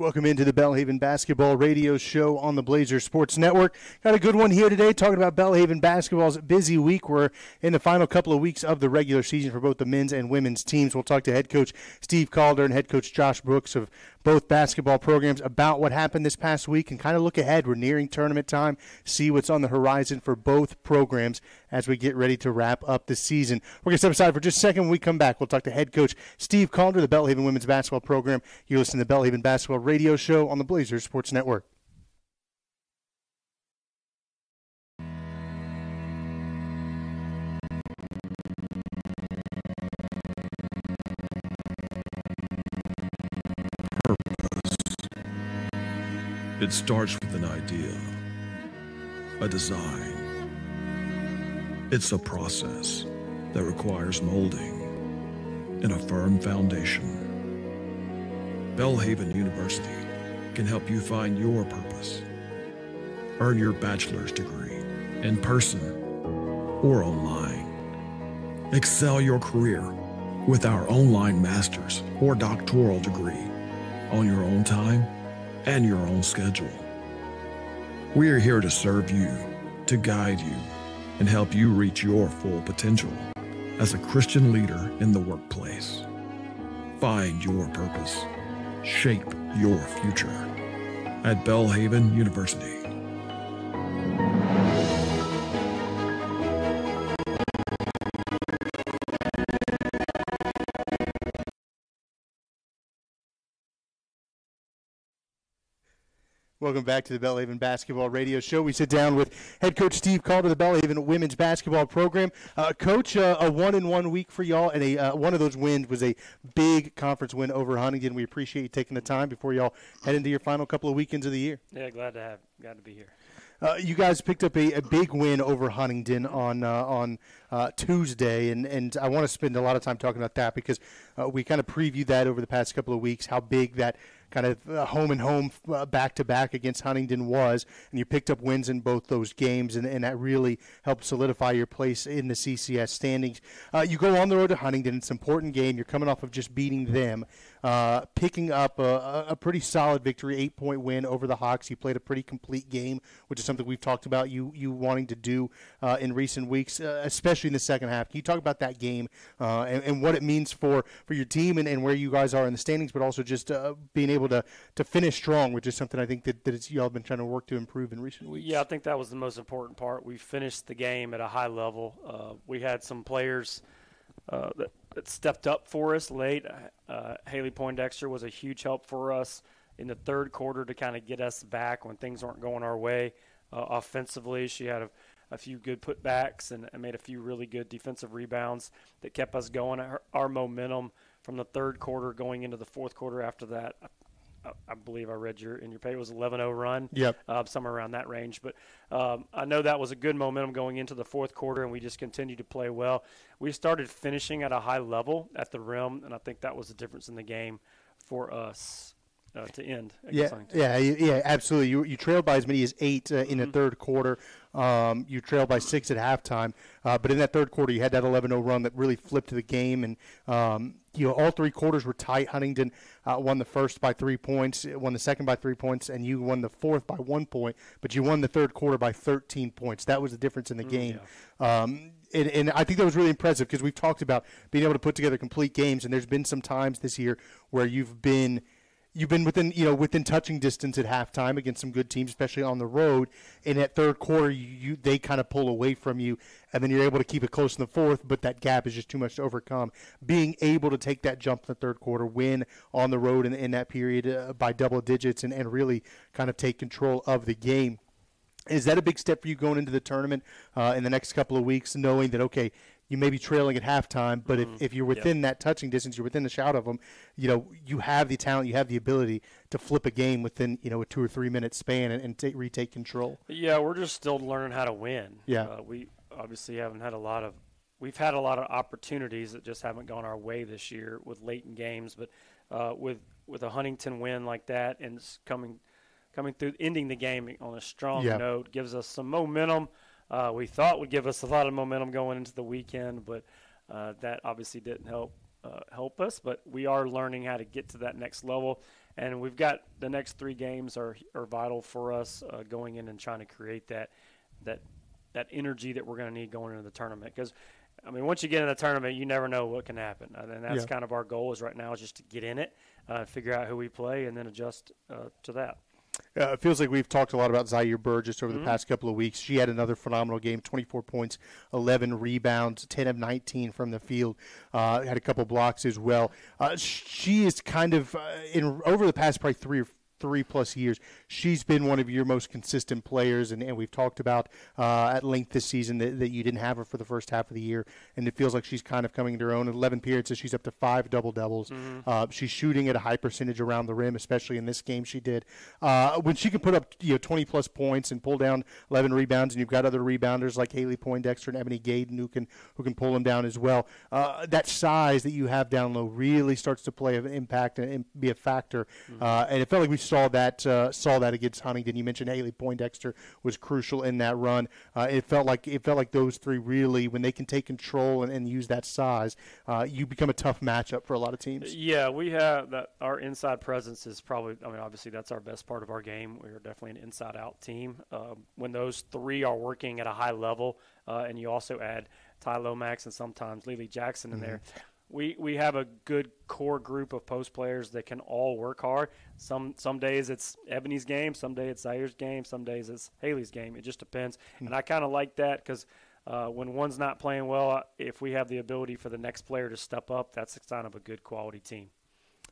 Welcome into the Belhaven Basketball Radio Show on the Blazer Sports Network. Got a good one here today talking about Belhaven Basketball's busy week. We're in the final couple of weeks of the regular season for both the men's and women's teams. We'll talk to head coach Steve Calder and head coach Josh Brooks of both basketball programs about what happened this past week and kind of look ahead. We're nearing tournament time, see what's on the horizon for both programs as we get ready to wrap up the season. We're going to step aside for just a second. When we come back, we'll talk to head coach Steve Calder, the Belhaven women's basketball program. You listen to the Belhaven Basketball Radio Show on the Blazers Sports Network. It starts with an idea, a design. It's a process that requires molding and a firm foundation. Belhaven University can help you find your purpose. Earn your bachelor's degree in person or online. Excel your career with our online master's or doctoral degree on your own time and your own schedule. We are here to serve you, to guide you, and help you reach your full potential as a Christian leader in the workplace. Find your purpose, shape your future at Belhaven University. Welcome back to the Belhaven Basketball Radio Show. We sit down with head coach Steve Calder, the Belhaven women's basketball program. Uh, coach, uh, a one in one week for y'all, and a uh, one of those wins was a big conference win over Huntingdon. We appreciate you taking the time before y'all head into your final couple of weekends of the year. Yeah, glad to have, glad to be here. Uh, you guys picked up a, a, big win over Huntingdon on uh, on uh, Tuesday, and, and I want to spend a lot of time talking about that because uh, we kind of previewed that over the past couple of weeks, how big that kind of uh, home and home back to back against Huntingdon was, and you picked up wins in both those games, and, and that really helped solidify your place in the CCS standings. Uh, you go on the road to Huntingdon; it's an important game. You're coming off of just beating them, uh, picking up a, a, pretty solid victory, eight point win over the Hawks. You played a pretty complete game, which is something we've talked about you you wanting to do uh, in recent weeks, uh, especially in the second half. Can you talk about that game uh, and, and, what it means for, for your team and, and where you guys are in the standings, but also just being able able to to finish strong, which is something I think that, that y'all have been trying to work to improve in recent weeks. Yeah, I think that was the most important part. We finished the game at a high level. Uh, we had some players uh, that, that stepped up for us late. Uh, Haley Poindexter was a huge help for us in the third quarter to kind of get us back when things weren't going our way uh, offensively. She had a a few good putbacks and, made a few really good defensive rebounds that kept us going. Our, our, momentum from the third quarter going into the fourth quarter after that, I believe I read your in your paper it was 11-0 run. Yep. Uh, somewhere around that range. But um, I know that was a good momentum going into the fourth quarter, and we just continued to play well. We started finishing at a high level at the rim, and I think that was the difference in the game for us. Uh, to end. Yeah, yeah, yeah, absolutely. You you trailed by as many as eight uh, in mm-hmm. the third quarter. Um, you trailed by six at halftime, uh, but in that third quarter, you had that 11-0 run that really flipped the game, and um, you know all three quarters were tight. Huntingdon uh, won the first by three points, won the second by three points, and you won the fourth by one point. But you won the third quarter by 13 points. That was the difference in the mm, game. Yeah. Um, and, and, I think that was really impressive because we've talked about being able to put together complete games, and there's been some times this year where you've been – you've been within you know within touching distance at halftime against some good teams, especially on the road. And at third quarter, you, you they kind of pull away from you, and then you're able to keep it close in the fourth. But that gap is just too much to overcome. Being able to take that jump in the third quarter, win on the road in, in that period uh, by double digits, and, and really kind of take control of the game. Is that a big step for you going into the tournament uh, in the next couple of weeks, knowing that okay, you may be trailing at halftime, but mm-hmm. if, if you're within yep. that touching distance, you're within the shout of them, you know, you have the talent, you have the ability to flip a game within, you know, a two or three minute span and, and take, retake control. Yeah, we're just still learning how to win. Yeah. Uh, we obviously haven't had a lot of, we've had a lot of opportunities that just haven't gone our way this year with late in games, but uh, with, with a Huntingdon win like that and coming, coming through, ending the game on a strong note gives us some momentum – uh, we thought would give us a lot of momentum going into the weekend, but uh, that obviously didn't help uh, help us, but we are learning how to get to that next level. And we've got the next three games are are vital for us uh, going in and trying to create that that that energy that we're going to need going into the tournament because. I mean, once you get in the tournament, you never know what can happen, and that's Yeah. kind of our goal. Is right now is just to get in it, uh, figure out who we play, and then adjust uh, to that. Uh, it feels like we've talked a lot about Zaire Burgess over Mm-hmm. the past couple of weeks. She had another phenomenal game 24 points, 11 rebounds, 10 of 19 from the field. Uh, had a couple blocks as well. Uh, she is kind of, uh, in over the past probably three or three plus years, she's been one of your most consistent players, and, and we've talked about uh, at length this season that, that you didn't have her for the first half of the year, and it feels like she's kind of coming to her own. 11 appearances, she's up to five double doubles. Uh, she's shooting at a high percentage around the rim, especially in this game. She did uh, when she can put up you know 20 plus points and pull down 11 rebounds, and you've got other rebounders like Haley Poindexter and Ebony Gaden who can who can pull them down as well. Uh, that size that you have down low really starts to play an impact and, and be a factor. Uh, and it felt like we saw that uh, saw that against Huntingdon. You mentioned Haley Poindexter was crucial in that run. Uh, it felt like it felt like those three really, when they can take control and, and use that size, uh, you become a tough matchup for a lot of teams. Yeah, we have that. Our inside presence is probably. I mean, obviously that's our best part of our game. We are definitely an inside-out team. Um, when those three are working at a high level, uh, and you also add Ty Lomax and sometimes Lily Jackson in there, we we have a good core group of post players that can all work hard. Some some days it's Ebony's game, some days it's Zaire's game, some days it's Haley's game. It just depends, and I kind of like that because. Uh, when one's not playing well, if we have the ability for the next player to step up, that's a sign of a good quality team.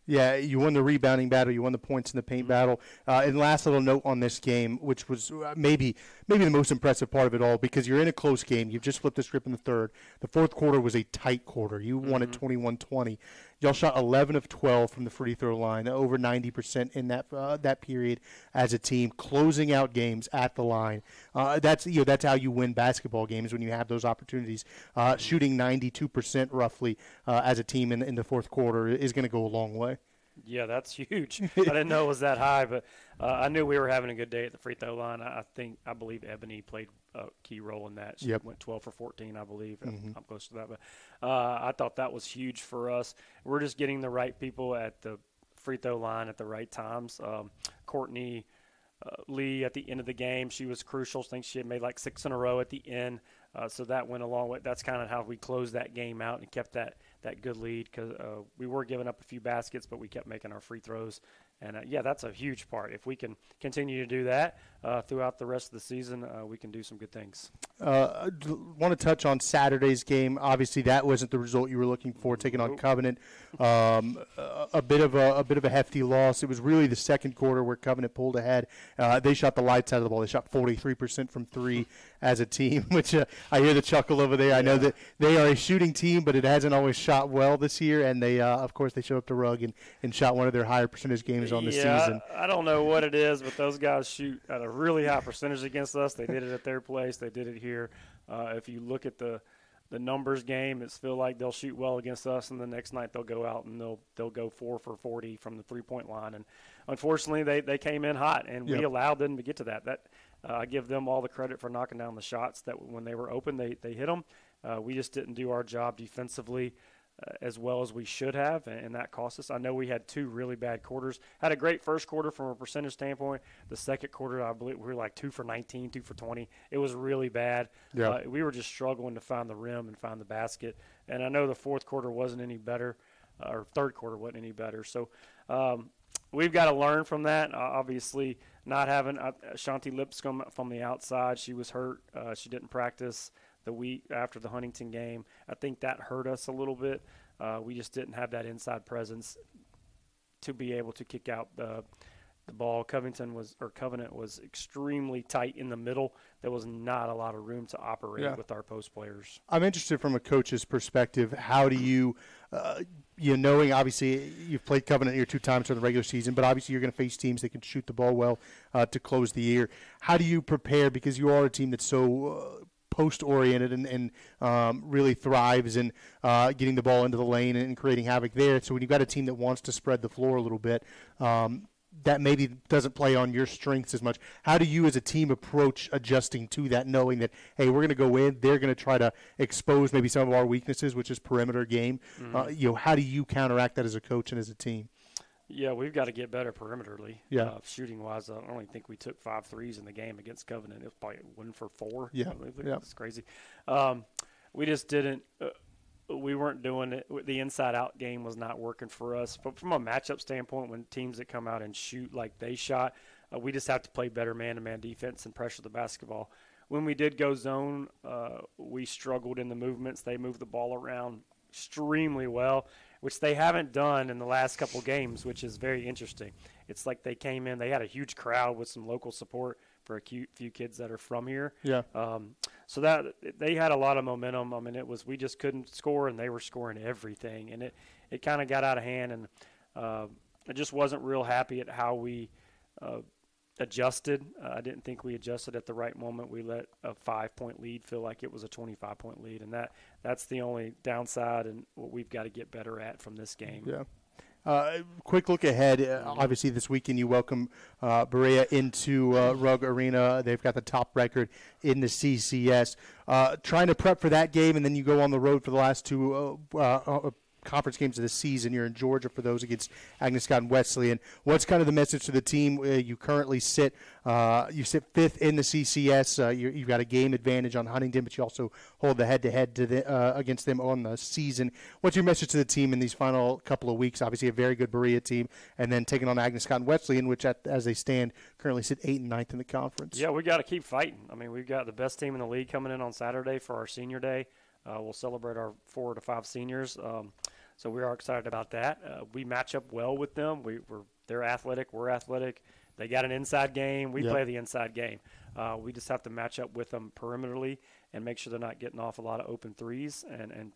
Yeah, you won the rebounding battle. You won the points in the paint battle. Uh, and last little note on this game, which was uh, maybe maybe the most impressive part of it all, because you're in a close game. You've just flipped the script in the third. The fourth quarter was a tight quarter. You won at 21-20. Y'all shot 11 of 12 from the free throw line, over 90% in that uh, that period as a team, closing out games at the line. Uh, that's you know that's how you win basketball games when you have those opportunities. Uh, shooting 92% roughly uh, as a team in, in the fourth quarter is going to go a long way. Yeah, that's huge. I didn't know it was that high, but uh, I knew we were having a good day at the free throw line. I I think I believe Ebony played a key role in that. She Yep. went 12 for 14, I believe. I'm- I'm close to that, but uh, I thought that was huge for us. We're just getting the right people at the free throw line at the right times. Um, Courtney uh, Lee at the end of the game, she was crucial. I think she had made like six in a row at the end, uh, so that went along with. That's kind of how we closed that game out and kept that that good lead because uh, we were giving up a few baskets, but we kept making our free throws. And uh, yeah, that's a huge part. If we can continue to do that uh, throughout the rest of the season, uh, we can do some good things. Uh, want to touch on Saturday's game. Obviously, that wasn't the result you were looking for, taking on Covenant. Um, a, a bit of a, a bit of a hefty loss. It was really the second quarter where Covenant pulled ahead. Uh, they shot the lights out of the ball. They shot 43% from three as a team, which uh, I hear the chuckle over there. I know that they are a shooting team, but it hasn't always shot well this year. And they, uh, of course, they showed up to Rug and, and shot one of their higher percentage games on the yeah, season. I, I don't know what it is, but those guys shoot at a really high percentage against us. They did it at their place. They did it here. Uh, if you look at the the numbers game, it's feel like they'll shoot well against us, and the next night they'll go out and they'll they'll go four for forty from the three point line. And unfortunately, they, they came in hot, and we Yep. allowed them to get to that. That uh, I give them all the credit for knocking down the shots that when they were open, they they hit them. Uh, we just didn't do our job defensively as well as we should have, and, and that cost us. I know we had two really bad quarters. Had a great first quarter from a percentage standpoint. The second quarter, I believe we were like two for 19, two for 20. It was really bad. Yeah. Uh, we were just struggling to find the rim and find the basket. And I know the fourth quarter wasn't any better, uh, or third quarter wasn't any better. So um, we've got to learn from that. Uh, obviously, not having uh, Shanti Lipscomb from the outside, she was hurt. Uh, she didn't practice the week after the Huntingdon game. I think that hurt us a little bit. Uh, we just didn't have that inside presence to be able to kick out the the ball. Covington was or Covenant was extremely tight in the middle. There was not a lot of room to operate Yeah. with our post players. I'm interested from a coach's perspective. How do you, uh, you know, knowing obviously you've played Covenant here two times during the regular season, but obviously you're going to face teams that can shoot the ball well uh, to close the year. How do you prepare because you are a team that's so uh, post oriented and, and um, really thrives in uh, getting the ball into the lane and creating havoc there. So when you've got a team that wants to spread the floor a little bit. Um, that maybe doesn't play on your strengths as much. How do you as a team approach adjusting to that, knowing that hey, we're going to go in, they're going to try to expose maybe some of our weaknesses, which is perimeter game. Mm-hmm. Uh, you know, how do you counteract that as a coach and as a team? Yeah, we've got to get better perimeterly. Yeah, uh, shooting wise, I don't only think we took five threes in the game against Covenant. It was probably one for four. Yeah, yeah. it's crazy. Um, we just didn't. Uh, we weren't doing it. The inside out game was not working for us. But from a matchup standpoint, when teams that come out and shoot like they shot, uh, we just have to play better man to man defense and pressure the basketball. When we did go zone, uh, we struggled in the movements. They moved the ball around extremely well, which they haven't done in the last couple games, which is very interesting. It's like they came in, they had a huge crowd with some local support for a few kids that are from here. Yeah. Um, so that they had a lot of momentum. I mean, it was we just couldn't score, and they were scoring everything, and it it kind of got out of hand, and uh, I just wasn't real happy at how we. Uh, adjusted. Uh, I didn't think we adjusted at the right moment. We let a five point lead feel like it was a 25 point lead, and that that's the only downside and what we've got to get better at from this game. Yeah. Uh, quick look ahead. Uh, obviously, this weekend you welcome uh, Berea into uh, Rugg Arena. They've got the top record in the CCS. Uh, trying to prep for that game, and then you go on the road for the last two uh, conference games of the season. You're in Georgia for those against Agnes Scott and Wesley. And What's kind of the message to the team? Uh, you currently sit uh, you sit fifth in the CCS. Uh, you, have got a game advantage on Huntingdon, but you also hold the head-to-head uh, against them on the season. What's your message to the team in these final couple of weeks? Obviously, a very good Berea team, and then taking on Agnes Scott and Wesleyan, which at, as they stand currently sit eight and ninth in the conference. Yeah, we got to keep fighting. I mean, we've got the best team in the league coming in on Saturday for our senior day. Uh, we'll celebrate our four to five seniors. Um, so we are excited about that. Uh, we match up well with them. We, are they're athletic. We're athletic. They got an inside game. We yep. play the inside game. Uh, we just have to match up with them perimeterly and make sure they're not getting off a lot of open threes. And, and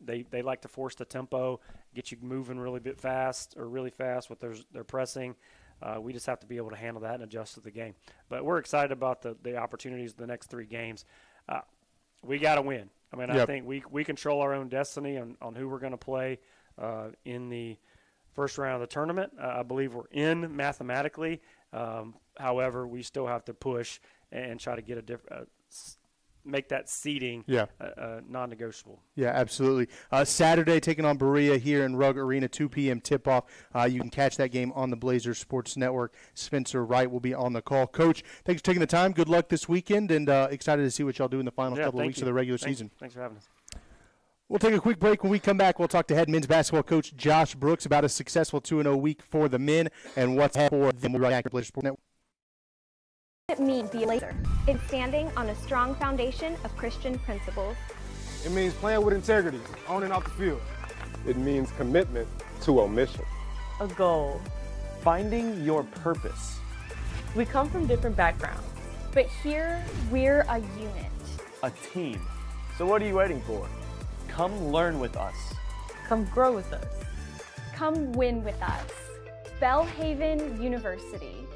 they, they like to force the tempo, get you moving really bit fast or really fast with their, their pressing. Uh, we just have to be able to handle that and adjust to the game. But we're excited about the, the opportunities the next three games. Uh, we got to win. I mean, yep. I think we we control our own destiny on, on who we're going to play uh, in the first round of the tournament. Uh, I believe we're in mathematically. Um, however, we still have to push and try to get a different. Uh, make that seating yeah. Uh, uh, non-negotiable. Yeah, absolutely. Uh, Saturday, taking on Berea here in Rug Arena, 2 p.m. tip-off. Uh, you can catch that game on the Blazers Sports Network. Spencer Wright will be on the call. Coach, thanks for taking the time. Good luck this weekend, and uh, excited to see what y'all do in the final yeah, couple of weeks you. of the regular thanks, season. Thanks for having us. We'll take a quick break. When we come back, we'll talk to head men's basketball coach Josh Brooks about a successful 2 0 week for the men and what's ahead for them. we right after Blazers Sports Network it mean be a laser? It's standing on a strong foundation of Christian principles. It means playing with integrity, on and off the field. It means commitment to a mission. A goal. Finding your purpose. We come from different backgrounds. But here, we're a unit. A team. So what are you waiting for? Come learn with us. Come grow with us. Come win with us. Belhaven University.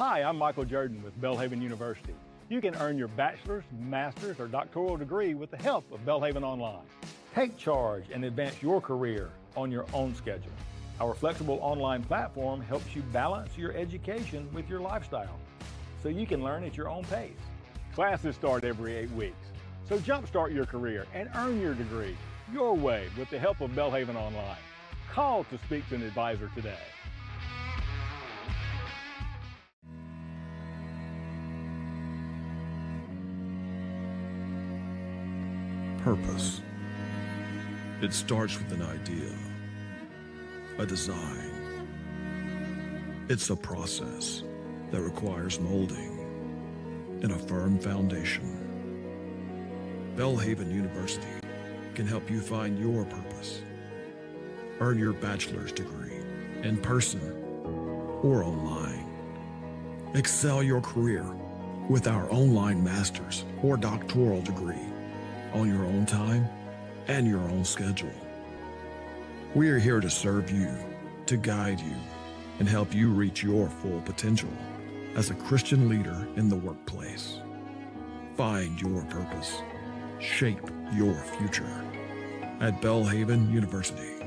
Hi, I'm Michael Jordan with Belhaven University. You can earn your bachelor's, master's, or doctoral degree with the help of Belhaven Online. Take charge and advance your career on your own schedule. Our flexible online platform helps you balance your education with your lifestyle so you can learn at your own pace. Classes start every eight weeks, so jumpstart your career and earn your degree your way with the help of Belhaven Online. Call to speak to an advisor today. Purpose. It starts with an idea, a design. It's a process that requires molding and a firm foundation. Belhaven University can help you find your purpose. Earn your bachelor's degree in person or online. Excel your career with our online master's or doctoral degree on your own time and your own schedule. We are here to serve you, to guide you, and help you reach your full potential as a Christian leader in the workplace. Find your purpose. Shape your future at Belhaven University.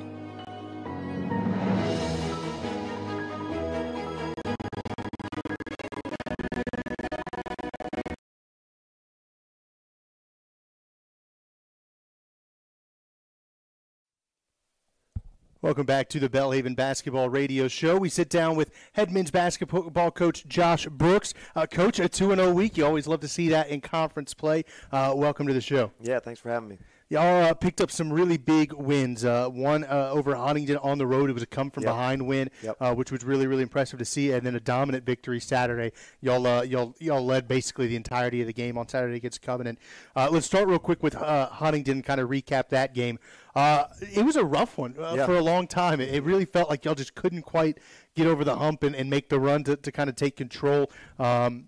Welcome back to the Belhaven Basketball Radio Show. We sit down with head men's basketball coach Josh Brooks. Uh, coach, a 2 0 week. You always love to see that in conference play. Uh, welcome to the show. Yeah, thanks for having me. Y'all uh, picked up some really big wins. Uh, one uh, over Huntingdon on the road. It was a come from Yep. behind win, Yep. uh, which was really really impressive to see. And then a dominant victory Saturday. Y'all uh, y'all y'all led basically the entirety of the game on Saturday against Covenant. Uh, let's start real quick with uh, Huntingdon. Kind of recap that game. Uh, it was a rough one uh, for a long time. It, it really felt like y'all just couldn't quite get over the hump and, and make the run to, to kind of take control. Um,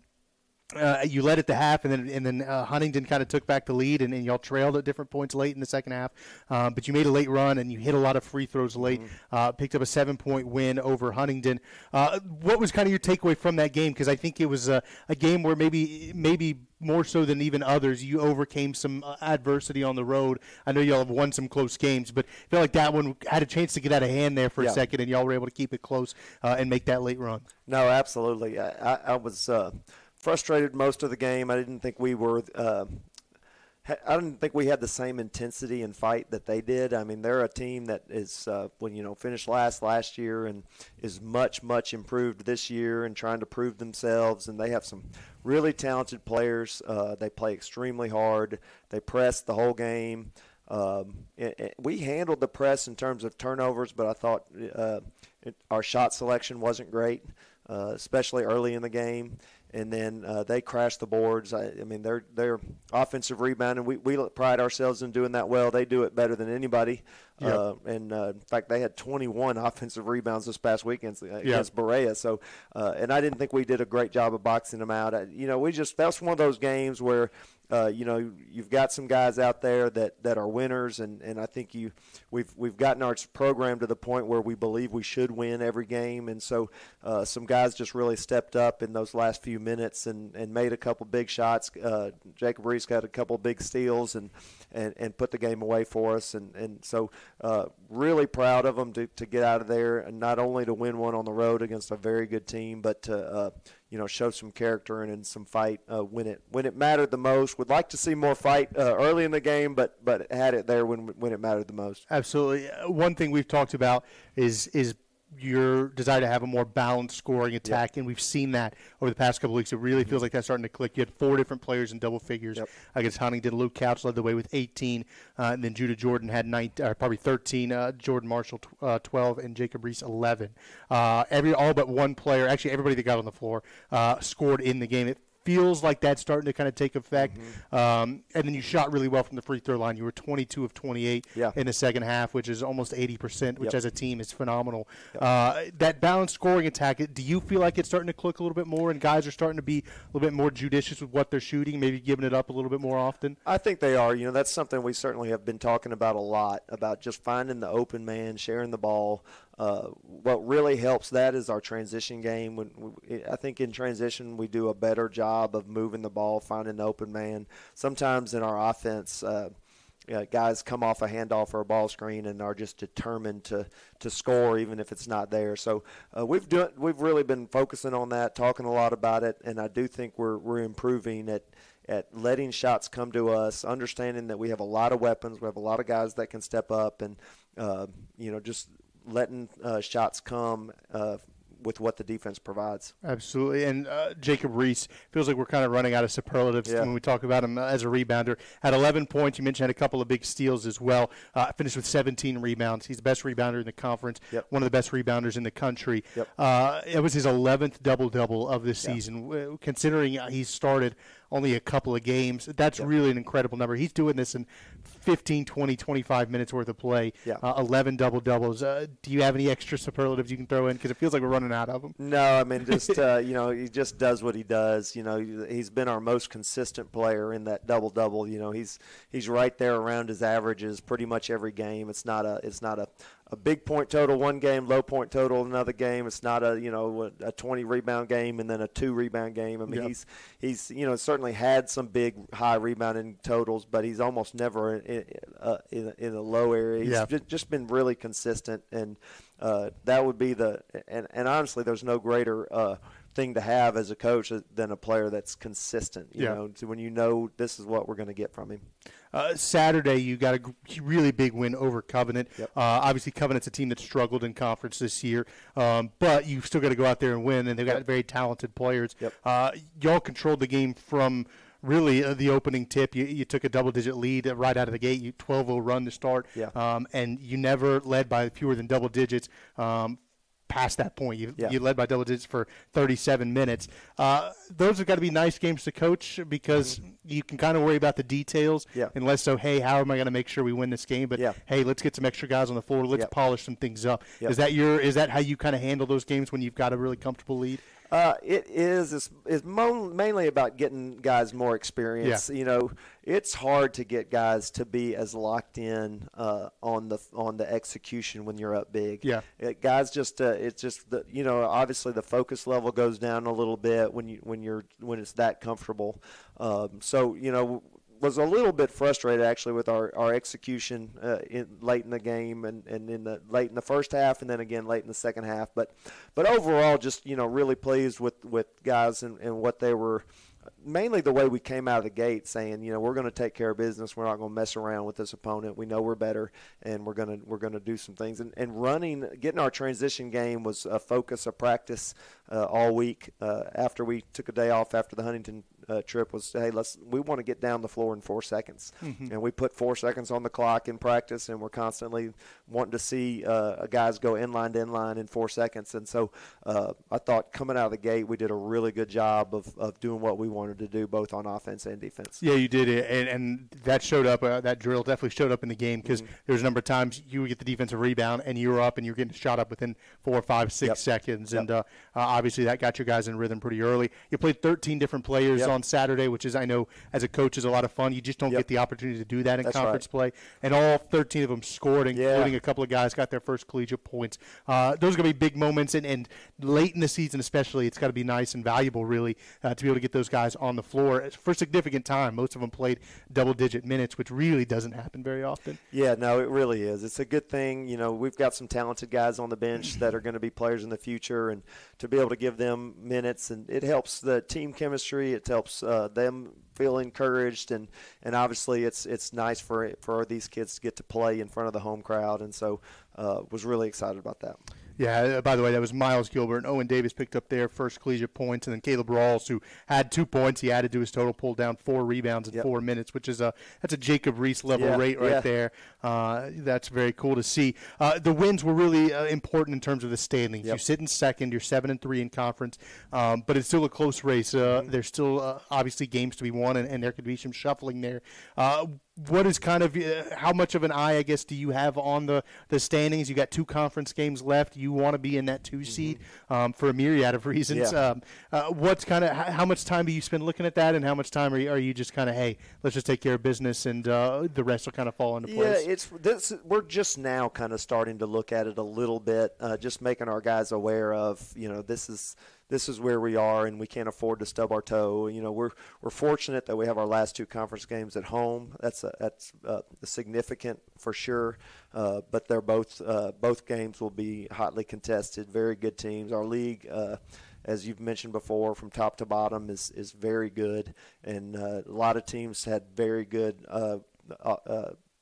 uh, you led at the half, and then and then uh, Huntingdon kind of took back the lead, and, and y'all trailed at different points late in the second half. Um, but you made a late run, and you hit a lot of free throws late. Uh, picked up a seven point win over Huntingdon. Uh, what was kind of your takeaway from that game? Because I think it was a, a game where maybe maybe more so than even others, you overcame some uh, adversity on the road. I know y'all have won some close games, but I feel like that one had a chance to get out of hand there for Yeah. a second, and y'all were able to keep it close uh, and make that late run. No, absolutely. I, I, I was uh, frustrated most of the game. I didn't think we were. Uh, I didn't think we had the same intensity and fight that they did. I mean, they're a team that is, uh, when you know, finished last last year and is much much improved this year and trying to prove themselves. And they have some really talented players. Uh, they play extremely hard. They press the whole game. Um, and, and we handled the press in terms of turnovers, but I thought uh, it, our shot selection wasn't great, uh, especially early in the game. And then uh, they crash the boards. I, I mean, they're they're offensive rebounding. We we pride ourselves in doing that well. They do it better than anybody. Yep. Uh, and uh, in fact, they had 21 offensive rebounds this past weekend against, against Berea. So, uh, and I didn't think we did a great job of boxing them out. I, you know, we just that's one of those games where uh, you know you've got some guys out there that, that are winners, and, and I think you we've we've gotten our program to the point where we believe we should win every game, and so uh, some guys just really stepped up in those last few minutes and, and made a couple big shots. Uh, Jacob Reese got a couple big steals and, and, and put the game away for us, and and so uh, really proud of them to, to get out of there and not only to win one on the road against a very good team, but to uh, you know show some character and, and some fight uh, when it when it mattered the most. Would like to see more fight uh, early in the game, but but had it there when when it mattered the most. Absolutely. Uh, One thing we've talked about is is your desire to have a more balanced scoring attack, and we've seen that over the past couple of weeks. It really feels like that's starting to click. You had four different players in double figures Yep. against Huntingdon. Luke Couch led the way with 18, uh, and then Judah Jordan had nine, uh, probably 13. Uh, Jordan Marshall tw- uh, 12, and Jacob Reese 11. Uh, every all but one player, actually everybody that got on the floor, uh, scored in the game. It feels like that's starting to kind of take effect. Mm-hmm. Um, and then you shot really well from the free throw line. You were 22 of 28 Yeah. in the second half, which is almost 80%, which Yep. as a team is phenomenal. Uh, that balanced scoring attack, do you feel like it's starting to click a little bit more and guys are starting to be a little bit more judicious with what they're shooting, maybe giving it up a little bit more often? I think they are. You know, that's something we certainly have been talking about a lot about just finding the open man, sharing the ball. Uh, what really helps that is our transition game. When we, I think in transition we do a better job of moving the ball, finding the open man. Sometimes in our offense. Uh, yeah, guys come off a handoff or a ball screen and are just determined to, to score even if it's not there. So uh, we've done we've really been focusing on that, talking a lot about it, and I do think we're we're improving at at letting shots come to us, understanding that we have a lot of weapons, we have a lot of guys that can step up, and uh, you know just letting uh, shots come uh, with what the defense provides. Absolutely. And uh, Jacob Reese feels like we're kind of running out of superlatives Yeah. when we talk about him uh, as a rebounder. Had 11 points. You mentioned had a couple of big steals as well. Uh, finished with 17 rebounds. He's the best rebounder in the conference. Yep. One of the best rebounders in the country. Yep. Uh, it was his 11th double double of the season. W- Considering uh, he started only a couple of games, that's really an incredible number. He's doing this in 15, 20, 25 minutes worth of play. Yeah. Uh, 11 double doubles. Uh, do you have any extra superlatives you can throw in? Because it feels like we're running out of them. No, I mean just uh, you know he just does what he does. You know he's been our most consistent player in that double double. You know he's he's right there around his averages pretty much every game. It's not a it's not a, a big point total one game, low point total another game. It's not a you know a 20 rebound game and then a two rebound game. I mean Yep. he's he's you know certainly had some big high rebounding totals, but he's almost never in in, uh, in, in a low area. He's Yeah. ju- just been really consistent and uh, that would be the and, and honestly there's no greater uh, thing to have as a coach than a player that's consistent you Yeah. know to when you know this is what we're going to get from him Uh, Saturday, you got a really big win over Covenant. Yep. Uh, obviously, Covenant's a team that struggled in conference this year, um, but you've still got to go out there and win, and they've got Yep. very talented players. Yep. Uh, y'all controlled the game from really uh, the opening tip. You, you took a double digit lead right out of the gate. You 12 0 run to start. Yeah. Um, and you never led by fewer than double digits. Um, Past that point, you, Yeah. you led by double digits for 37 minutes. Uh, those have got to be nice games to coach because you can kind of worry about the details. Mm-hmm. Yeah. And less so, hey, how am I going to make sure we win this game? But Yeah. hey, let's get some extra guys on the floor. Let's polish some things up. Is that your? Is that how you kind of handle those games when you've got a really comfortable lead? Uh, it is. It's, it's mo- mainly about getting guys more experience. You know, it's hard to get guys to be as locked in uh, on the on the execution when you're up big. Yeah. It, guys just uh, it's just the you know obviously the focus level goes down a little bit when you when you're when it's that comfortable. Um, so you know was a little bit frustrated actually with our, our execution uh, in, late in the game and, and in the late in the first half and then again late in the second half. But but overall, just you know really pleased with, with guys and, and what they were. Mainly the way we came out of the gate, saying you know we're going to take care of business. We're not going to mess around with this opponent. We know we're better, and we're going to we're going to do some things. And, and running, getting our transition game was a focus of practice uh, all week. Uh, after we took a day off after the Huntingdon uh, trip was hey let's we want to get down the floor in four seconds Mhm. and we put four seconds on the clock in practice and we're constantly wanting to see uh, guys go inline to inline in four seconds and so uh, I thought coming out of the gate we did a really good job of, of doing what we wanted to do both on offense and defense Yeah, you did it, and, and that showed up. Uh, that drill definitely showed up in the game because Mm-hmm. there was a number of times you would get the defensive rebound and you were up and you were getting shot up within four or five, six Yep. seconds, Yep. and obviously that got you guys in rhythm pretty early. You played 13 different players Yep. on Saturday, which is I know as a coach is a lot of fun. You just don't Yep. get the opportunity to do that in That's conference play, and all 13 of them scored, including Yeah. a couple of guys got their first collegiate points. Uh, those are going to be big moments, and, and late in the season, especially, it's got to be nice and valuable, really, uh, to be able to get those guys on the floor for significant time. Most of them played double-digit minutes, which really doesn't happen very often. Yeah, no, it really is. It's a good thing. You know, we've got some talented guys on the bench that are going to be players in the future, and to be able to give them minutes, and it helps the team chemistry. It helps uh, them feel encouraged, and, and obviously it's it's nice for for these kids to get to play in front of the home crowd, and so uh, was really excited about that. Yeah, uh, by the way, that was Miles Gilbert and Owen Davis picked up their first collegiate points, and then Caleb Rawls, who had two points, he added to his total, pulled down four rebounds in Yep. four minutes, which is a that's a Jacob Reese level Yeah, rate right yeah. there. Uh, that's very cool to see. Uh, the wins were really uh, important in terms of the standings. You Yep. sit in second, you're seven and three in conference, um, but it's still a close race. Uh, Mm-hmm. There's still uh, obviously games to be won, and, and there could be some shuffling there. What is kind of uh, how much of an eye, I guess, do you have on the the standings? You got two conference games left. You want to be in that 2 seed um, for a myriad of reasons. Mm-hmm. Yeah. Um, uh, what's kind of how, how much time do you spend looking at that, and how much time are you, are you just kind of hey, let's just take care of business, and uh, the rest will kind of fall into place. Yeah, it's this. We're just now kind of starting to look at it a little bit, uh, just making our guys aware of you know this is this is where we are, and we can't afford to stub our toe. You know, we're we're fortunate that we have our last two conference games at home. That's a, that's uh, significant for sure. Uh, but they're both uh, both games will be hotly contested. Very good teams. Our league. Uh, as you've mentioned before, from top to bottom is, is very good, and uh, a lot of teams had very good uh,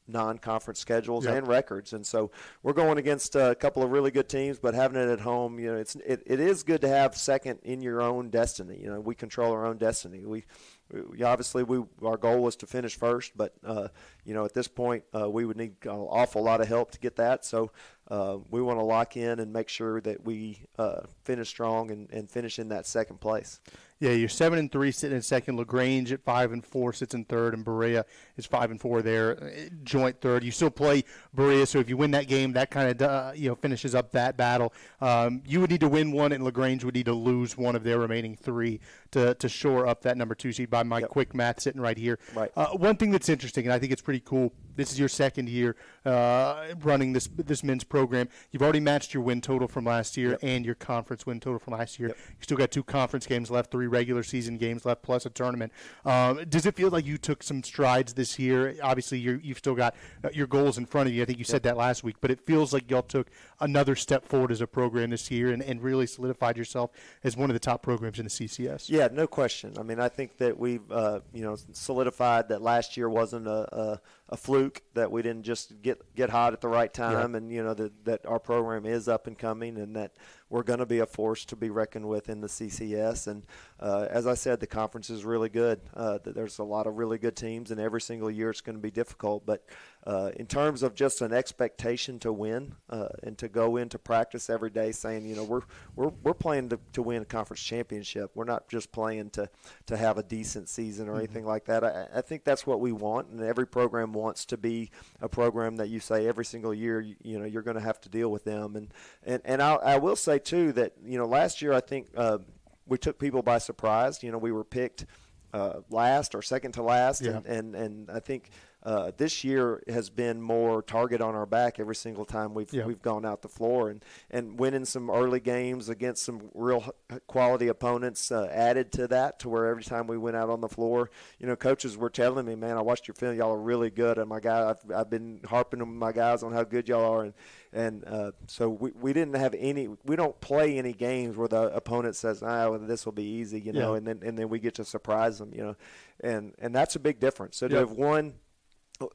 non-conference schedules Yep. and records, and so we're going against a couple of really good teams. But having it at home, you know, it's it, it is good to have second in your own destiny. You know, we control our own destiny. We, we obviously we our goal was to finish first, but uh, you know at this point uh, we would need an awful lot of help to get that. So uh, we want to lock in and make sure that we uh, finish strong and, and finish in that second place. Yeah, you're seven and three sitting in second. Lagrange at five and four sits in third, and Berea is five and four there, uh, joint third. You still play Berea, so if you win that game, that kind of uh, you know finishes up that battle. Um, you would need to win one, and Lagrange would need to lose one of their remaining three to to shore up that number two seed. By my quick math, sitting right here. Right. Uh, one thing that's interesting, and I think it's pretty cool This is your second year uh, running this this men's program. You've already matched your win total from last year Yep. and your conference win total from last year. Yep. You still got two conference games left, three regular season games left, plus a tournament. Um, does it feel like you took some strides this year? Obviously, you're, you've still got uh, your goals in front of you. I think you said that last week, but it feels like y'all took another step forward as a program this year and, and really solidified yourself as one of the top programs in the CCS. Yeah, no question. I mean, I think that we've uh, you know solidified that last year wasn't a, a, a fluke that we didn't just get get hot at the right time, and you know that that our program is up and coming, and that we're going to be a force to be reckoned with in the CCS. And uh, as I said, the conference is really good. Uh, there's a lot of really good teams, and every single year it's going to be difficult. But uh, in terms of just an expectation to win uh, and to go into practice every day saying, you know, we're we're, we're playing to, to win a conference championship. We're not just playing to, to have a decent season or anything like that. I, I think that's what we want, and every program wants to be a program that you say every single year, you, you know, you're going to have to deal with them. And and and I, I will say too that you know last year I think uh, we took people by surprise. You know, we were picked uh, last or second to last, Yeah. and, and and I think uh, this year has been more target on our back every single time we've Yeah. we've gone out the floor, and and winning some early games against some real quality opponents uh, added to that. To where every time we went out on the floor, you know, coaches were telling me, "Man, I watched your film. Y'all are really good." And my guy, I've, I've been harping on my guys on how good y'all are, and and uh, so we, we didn't have any. We don't play any games where the opponent says, "Ah, well, this will be easy," you know, Yeah. and then and then we get to surprise them, you know, and and that's a big difference. So to Yep. have won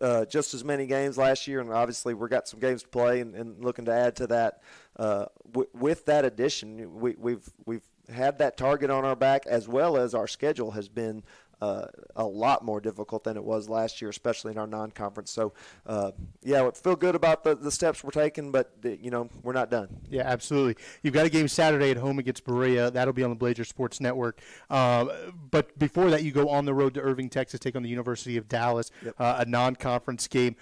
uh, just as many games last year, and obviously we've got some games to play, and, and looking to add to that. Uh, w- with that addition, we, we've we've had that target on our back, as well as our schedule has been uh, a lot more difficult than it was last year, especially in our non-conference. So, uh, yeah, we feel good about the, the steps we're taking, but uh, you know we're not done. Yeah, absolutely. You've got a game Saturday at home against Berea. That'll be on the Blazer Sports Network. Um, but before that, you go on the road to Irving, Texas, take on the University of Dallas, uh, a non-conference game.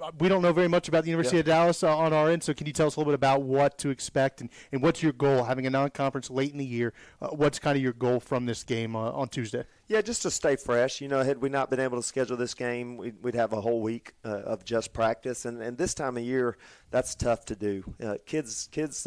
Uh, we don't know very much about the University Yeah. of Dallas uh, on our end, so can you tell us a little bit about what to expect and, and what's your goal? Having a non-conference late in the year, uh, what's kind of your goal from this game uh, on Tuesday? Yeah, just to stay fresh. You know, had we not been able to schedule this game, we'd, we'd have a whole week uh, of just practice, and, and this time of year, that's tough to do. Uh, kids, kids.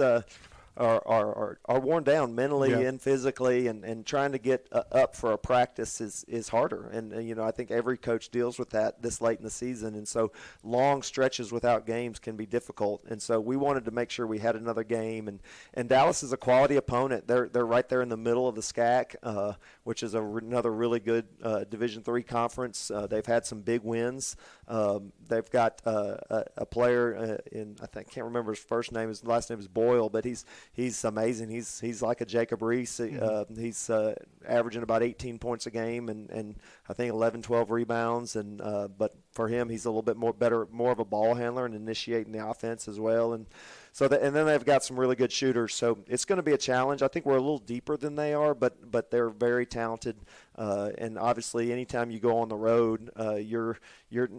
Are, are, are, are worn down mentally Yeah. and physically, and, and trying to get uh, up for a practice is, is harder. And, uh, you know, I think every coach deals with that this late in the season. And so long stretches without games can be difficult. And so we wanted to make sure we had another game. And, and Dallas is a quality opponent. They're, they're right there in the middle of the SCAC, uh, which is a, another really good uh, Division three conference. Uh, they've had some big wins. Um, they've got uh, a, a player uh, in I think can't remember his first name. His last name is Boyle, but he's he's amazing. He's he's like a Jacob Reese. Uh, he's uh, averaging about 18 points a game and, and I think 11, 12 rebounds. And uh, but for him, he's a little bit more better, more of a ball handler and initiating the offense as well. And so that, and then they've got some really good shooters. So it's going to be a challenge. I think we're a little deeper than they are, but but they're very talented. Uh, and obviously, anytime you go on the road, uh, you're you're.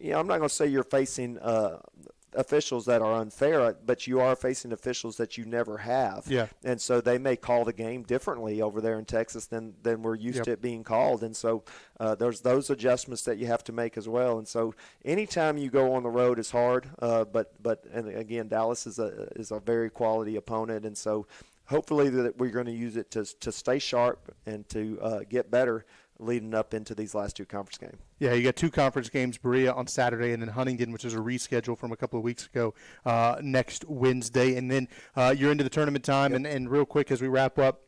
You know, I'm not going to say you're facing. Uh, officials that are unfair but you are facing officials that you never have Yeah. and so they may call the game differently over there in Texas than than we're used Yep. to it being called and so uh, there's those adjustments that you have to make as well and so anytime you go on the road is hard uh, but but and again Dallas is a is a very quality opponent and so hopefully that we're going to use it to to stay sharp and to uh, get better leading up into these last two conference games Yeah, you got two conference games, Berea on Saturday, and then Huntingdon, which is a reschedule from a couple of weeks ago, uh, next Wednesday. And then uh, you're into the tournament time. And, and real quick, as we wrap up,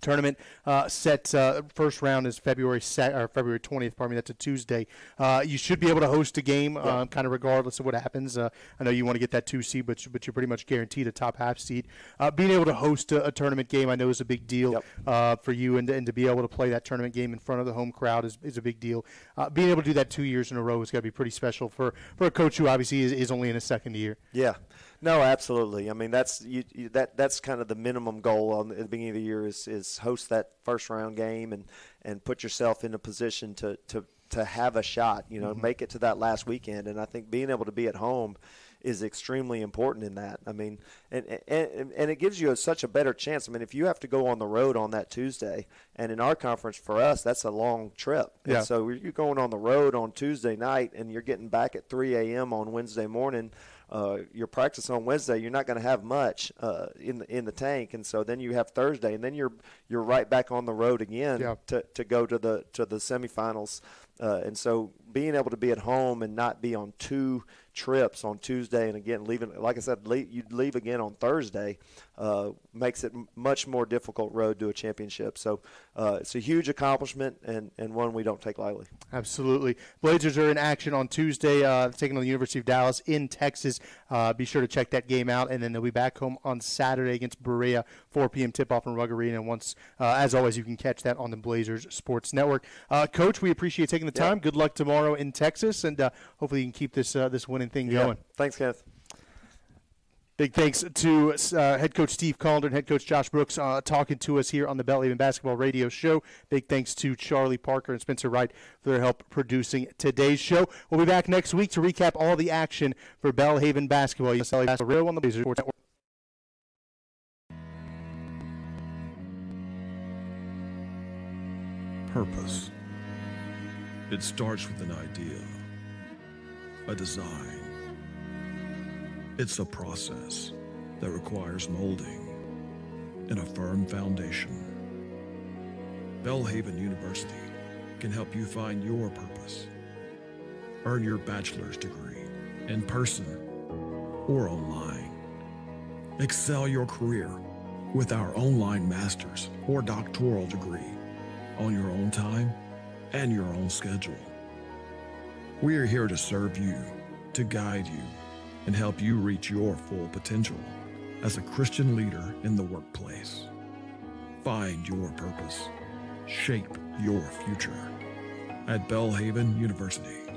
tournament uh, set uh, first round is February se- or February 20th. Pardon me, that's a Tuesday. Uh, you should be able to host a game, uh, kind of regardless of what happens. Uh, I know you want to get that two seed, but you- but you're pretty much guaranteed a top half seed. Uh, being able to host a, a tournament game, I know, is a big deal Yep. uh, for you, and and to be able to play that tournament game in front of the home crowd is, is a big deal. Uh, being able to do that two years in a row is going to be pretty special for, for a coach who obviously is, is only in his second year. Yeah, no, absolutely. I mean, that's you, you, that that's kind of the minimum goal on the, at the beginning of the year is is host that first round game and and put yourself in a position to to to have a shot. You know, mm-hmm. make it to that last weekend. And I think being able to be at home is extremely important in that. I mean, and and, and it gives you a, such a better chance. I mean, if you have to go on the road on that Tuesday, and in our conference for us, that's a long trip. Yeah. And so you're going on the road on Tuesday night, and you're getting back at 3 a.m. on Wednesday morning. Uh, your practice on Wednesday, you're not going to have much uh, in the in the tank, and so then you have Thursday, and then you're you're right back on the road again Yeah. to, to go to the to the semifinals. Uh, and so being able to be at home and not be on two trips on Tuesday and again leaving, like I said, leave, you'd leave again on Thursday, uh, makes it much more difficult road to a championship. So uh, it's a huge accomplishment and, and one we don't take lightly. Absolutely. Blazers are in action on Tuesday, uh, taking on the University of Dallas in Texas. Uh, be sure to check that game out, and then they'll be back home on Saturday against Berea, 4 p.m. tip-off in Rug Arena. And once, uh, as always, you can catch that on the Blazers Sports Network. Uh, Coach, we appreciate taking the Yeah. time. Good luck tomorrow in Texas, and uh, hopefully you can keep this uh, this winning thing going. Thanks, Kenneth. Big thanks to uh, head coach Steve Calder and head coach Josh Brooks uh, talking to us here on the Belhaven Basketball Radio Show. Big thanks to Charlie Parker and Spencer Wright for their help producing today's show. We'll be back next week to recap all the action for Belhaven Basketball. You can Basketball on the Blazers Sports Network. Purpose. It starts with an idea, a design. It's a process that requires molding and a firm foundation. Belhaven University can help you find your purpose. Earn your bachelor's degree in person or online. Excel your career with our online master's or doctoral degree on your own time and your own schedule. We are here to serve you, to guide you, and help you reach your full potential as a Christian leader in the workplace. Find your purpose, shape your future at Belhaven University.